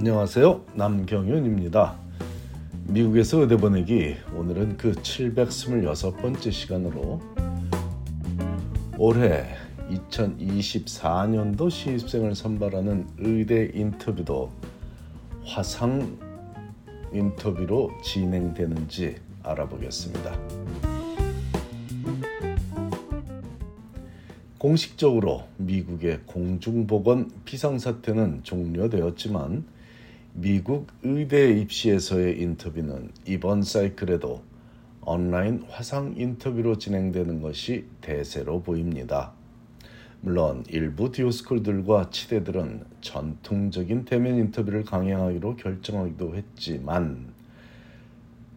안녕하세요. 남경윤입니다. 미국에서 의대 보내기 오늘은 그 726번째 시간으로 올해 2024년도 신입생을 선발하는 의대 인터뷰도 화상 인터뷰로 진행되는지 알아보겠습니다. 공식적으로 미국의 공중보건 비상사태는 종료되었지만 미국 의대 입시에서의 인터뷰는 이번 사이클에도 온라인 화상 인터뷰로 진행되는 것이 대세로 보입니다. 물론 일부 디오스쿨들과 치대들은 전통적인 대면 인터뷰를 강행하기로 결정하기도 했지만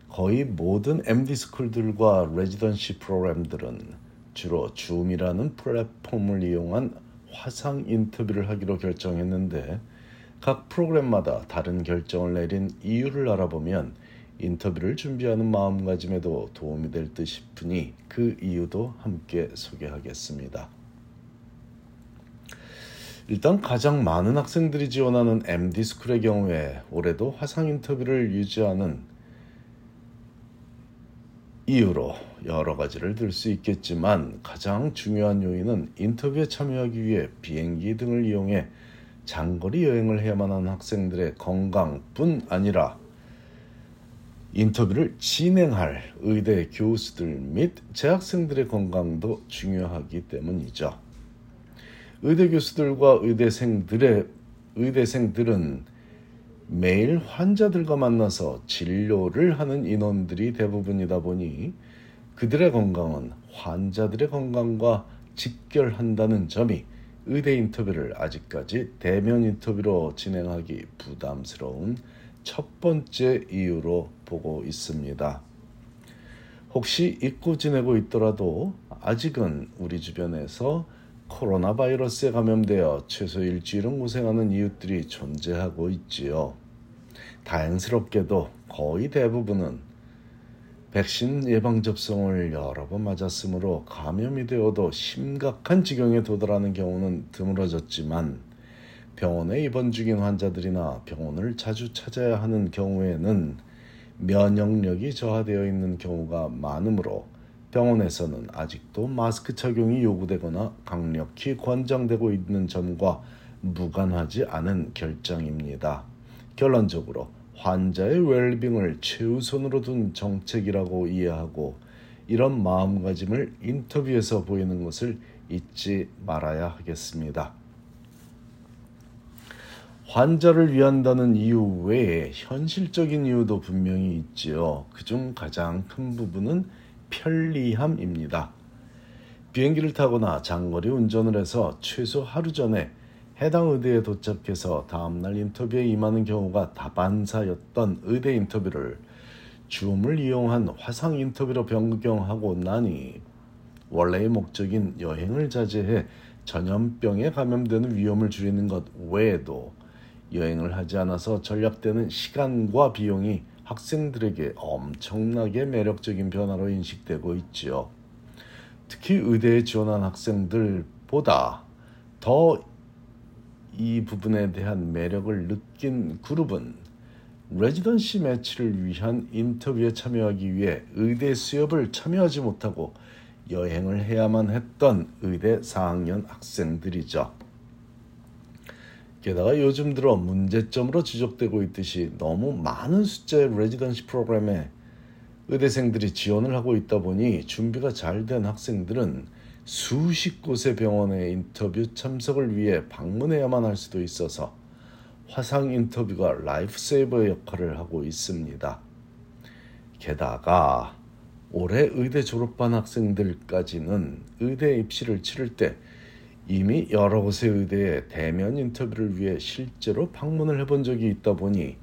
거의 모든 MD 스쿨들과 레지던시 프로그램들은 주로 줌이라는 플랫폼을 이용한 화상 인터뷰를 하기로 결정했는데 각 프로그램마다 다른 결정을 내린 이유를 알아보면 인터뷰를 준비하는 마음가짐에도 도움이 될 듯 싶으니 그 이유도 함께 소개하겠습니다. 일단 가장 많은 학생들이 지원하는 MD스쿨의 경우에 올해도 화상 인터뷰를 유지하는 이유로 여러 가지를 들 수 있겠지만 가장 중요한 요인은 인터뷰에 참여하기 위해 비행기 등을 이용해 장거리 여행을 해야만 하는 학생들의 건강뿐 아니라 인터뷰를 진행할 의대 교수들 및 재학생들의 건강도 중요하기 때문이죠. 의대 교수들과 의대생들의 의대생들은 매일 환자들과 만나서 진료를 하는 인원들이 대부분이다 보니 그들의 건강은 환자들의 건강과 직결한다는 점이 의대 인터뷰를 아직까지 대면 인터뷰로 진행하기 부담스러운 첫 번째 이유로 보고 있습니다. 혹시 잊고 지내고 있더라도 아직은 우리 주변에서 코로나 바이러스에 감염되어 최소 일주일은 고생하는 이웃들이 존재하고 있지요. 다행스럽게도 거의 대부분은 백신 예방 접종을 여러 번 맞았으므로 감염이 되어도 심각한 지경에 도달하는 경우는 드물어졌지만 병원에 입원 중인 환자들이나 병원을 자주 찾아야 하는 경우에는 면역력이 저하되어 있는 경우가 많으므로 병원에서는 아직도 마스크 착용이 요구되거나 강력히 권장되고 있는 점과 무관하지 않은 결정입니다. 결론적으로 환자의 웰빙을 최우선으로 둔 정책이라고 이해하고 이런 마음가짐을 인터뷰에서 보이는 것을 잊지 말아야 하겠습니다. 환자를 위한다는 이유 외에 현실적인 이유도 분명히 있지요. 그중 가장 큰 부분은 편리함입니다. 비행기를 타거나 장거리 운전을 해서 최소 하루 전에 해당 의대에 도착해서 다음날 인터뷰에 임하는 경우가 다반사였던 의대 인터뷰를 줌을 이용한 화상 인터뷰로 변경하고 나니 원래의 목적인 여행을 자제해 전염병에 감염되는 위험을 줄이는 것 외에도 여행을 하지 않아서 전략되는 시간과 비용이 학생들에게 엄청나게 매력적인 변화로 인식되고 있지요. 특히 의대에 지원한 학생들보다 더 이 부분에 대한 매력을 느낀 그룹은 레지던시 매치를 위한 인터뷰에 참여하기 위해 의대 수업을 참여하지 못하고 여행을 해야만 했던 의대 4학년 학생들이죠. 게다가 요즘 들어 문제점으로 지적되고 있듯이 너무 많은 숫자의 레지던시 프로그램에 의대생들이 지원을 하고 있다 보니 준비가 잘 된 학생들은 수십 곳의 병원의 인터뷰 참석을 위해 방문해야만 할 수도 있어서 화상 인터뷰가 life saver 역할을 하고 있습니다. 게다가 올해 의대 졸업반 학생들까지는 의대 입시를 치를 때 이미 여러 곳의 의대에 대면 인터뷰를 위해 실제로 방문을 해본 적이 있다 보니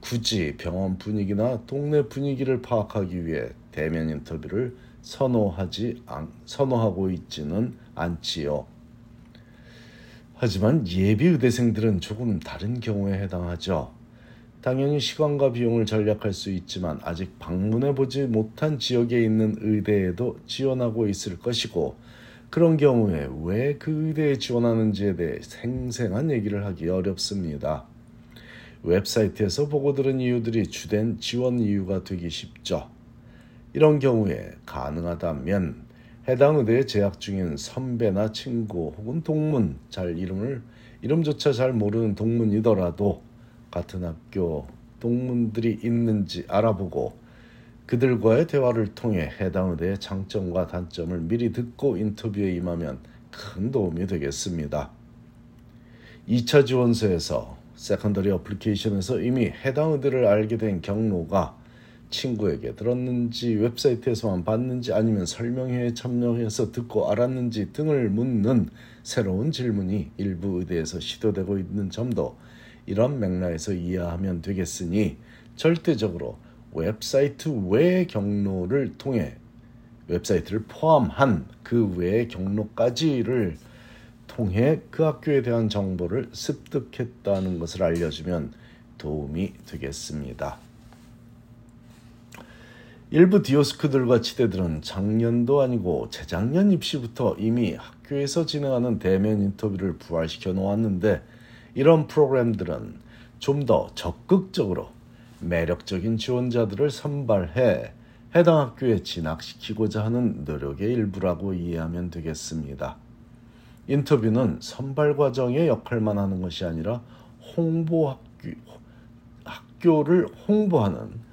굳이 병원 분위기나 동네 분위기를 파악하기 위해 대면 인터뷰를 선호하지 않, 선호하고 있지는 않지요. 하지만 예비 의대생들은 조금 다른 경우에 해당하죠. 당연히 시간과 비용을 절약할 수 있지만 아직 방문해 보지 못한 지역에 있는 의대에도 지원하고 있을 것이고 그런 경우에 왜 그 의대에 지원하는지에 대해 생생한 얘기를 하기 어렵습니다. 웹사이트에서 보고 들은 이유들이 주된 지원 이유가 되기 쉽죠. 이런 경우에 가능하다면 해당 의대에 재학 중인 선배나 친구 혹은 동문 잘 이름을 이름조차 잘 모르는 동문이더라도 같은 학교 동문들이 있는지 알아보고 그들과의 대화를 통해 해당 의대의 장점과 단점을 미리 듣고 인터뷰에 임하면 큰 도움이 되겠습니다. 2차 지원서에서 secondary application에서 이미 해당 의대를 알게 된 경로가 친구에게 들었는지 웹사이트에서만 봤는지 아니면 설명회에 참여해서 듣고 알았는지 등을 묻는 새로운 질문이 일부 의대에서 시도되고 있는 점도 이런 맥락에서 이해하면 되겠으니 절대적으로 웹사이트 외 경로를 통해 웹사이트를 포함한 그 외의 경로까지를 통해 그 학교에 대한 정보를 습득했다는 것을 알려주면 도움이 되겠습니다. 일부 디오스크들과 치대들은 작년도 아니고 재작년 입시부터 이미 학교에서 진행하는 대면 인터뷰를 부활시켜 놓았는데 이런 프로그램들은 좀 더 적극적으로 매력적인 지원자들을 선발해 해당 학교에 진학시키고자 하는 노력의 일부라고 이해하면 되겠습니다. 인터뷰는 선발 과정의 역할만 하는 것이 아니라 홍보 학교, 학교를 홍보하는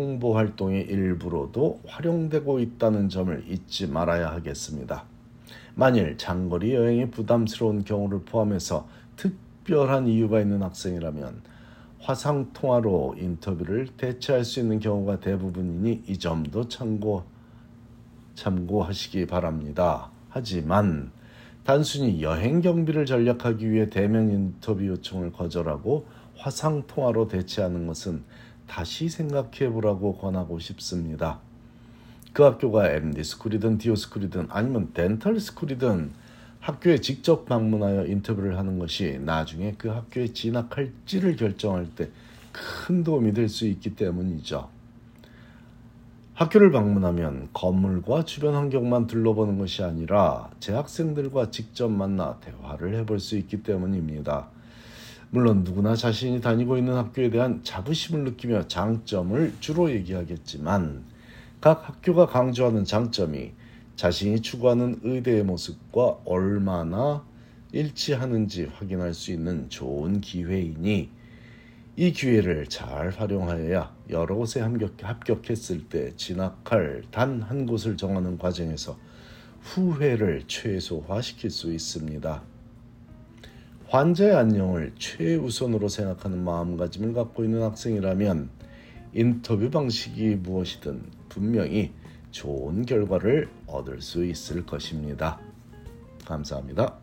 홍보 활동의 일부로도 활용되고 있다는 점을 잊지 말아야 하겠습니다. 만일 장거리 여행이 부담스러운 경우를 포함해서 특별한 이유가 있는 학생이라면 화상 통화로 인터뷰를 대체할 수 있는 경우가 대부분이니 이 점도 참고 참고하시기 바랍니다. 하지만 단순히 여행 경비를 절약하기 위해 대면 인터뷰 요청을 거절하고 화상 통화로 대체하는 것은 다시 생각해 보라고 권하고 싶습니다. 그 학교가 MD 스쿨이든 DO school이든 아니면 dental school이든 학교에 직접 방문하여 인터뷰를 하는 것이 나중에 그 학교에 진학할지를 결정할 때 큰 도움이 될 수 있기 때문이죠. 학교를 방문하면 건물과 주변 환경만 둘러보는 것이 아니라 재학생들과 직접 만나 대화를 해볼 수 있기 때문입니다. 물론 누구나 자신이 다니고 있는 학교에 대한 자부심을 느끼며 장점을 주로 얘기하겠지만 각 학교가 강조하는 장점이 자신이 추구하는 의대의 모습과 얼마나 일치하는지 확인할 수 있는 좋은 기회이니 이 기회를 잘 활용하여야 여러 곳에 합격, 했을때 진학할 단 한 곳을 정하는 과정에서 후회를 최소화시킬 수 있습니다. 환자의 안녕을 최우선으로 생각하는 마음가짐을 갖고 있는 학생이라면 인터뷰 방식이 무엇이든 분명히 좋은 결과를 얻을 수 있을 것입니다. 감사합니다.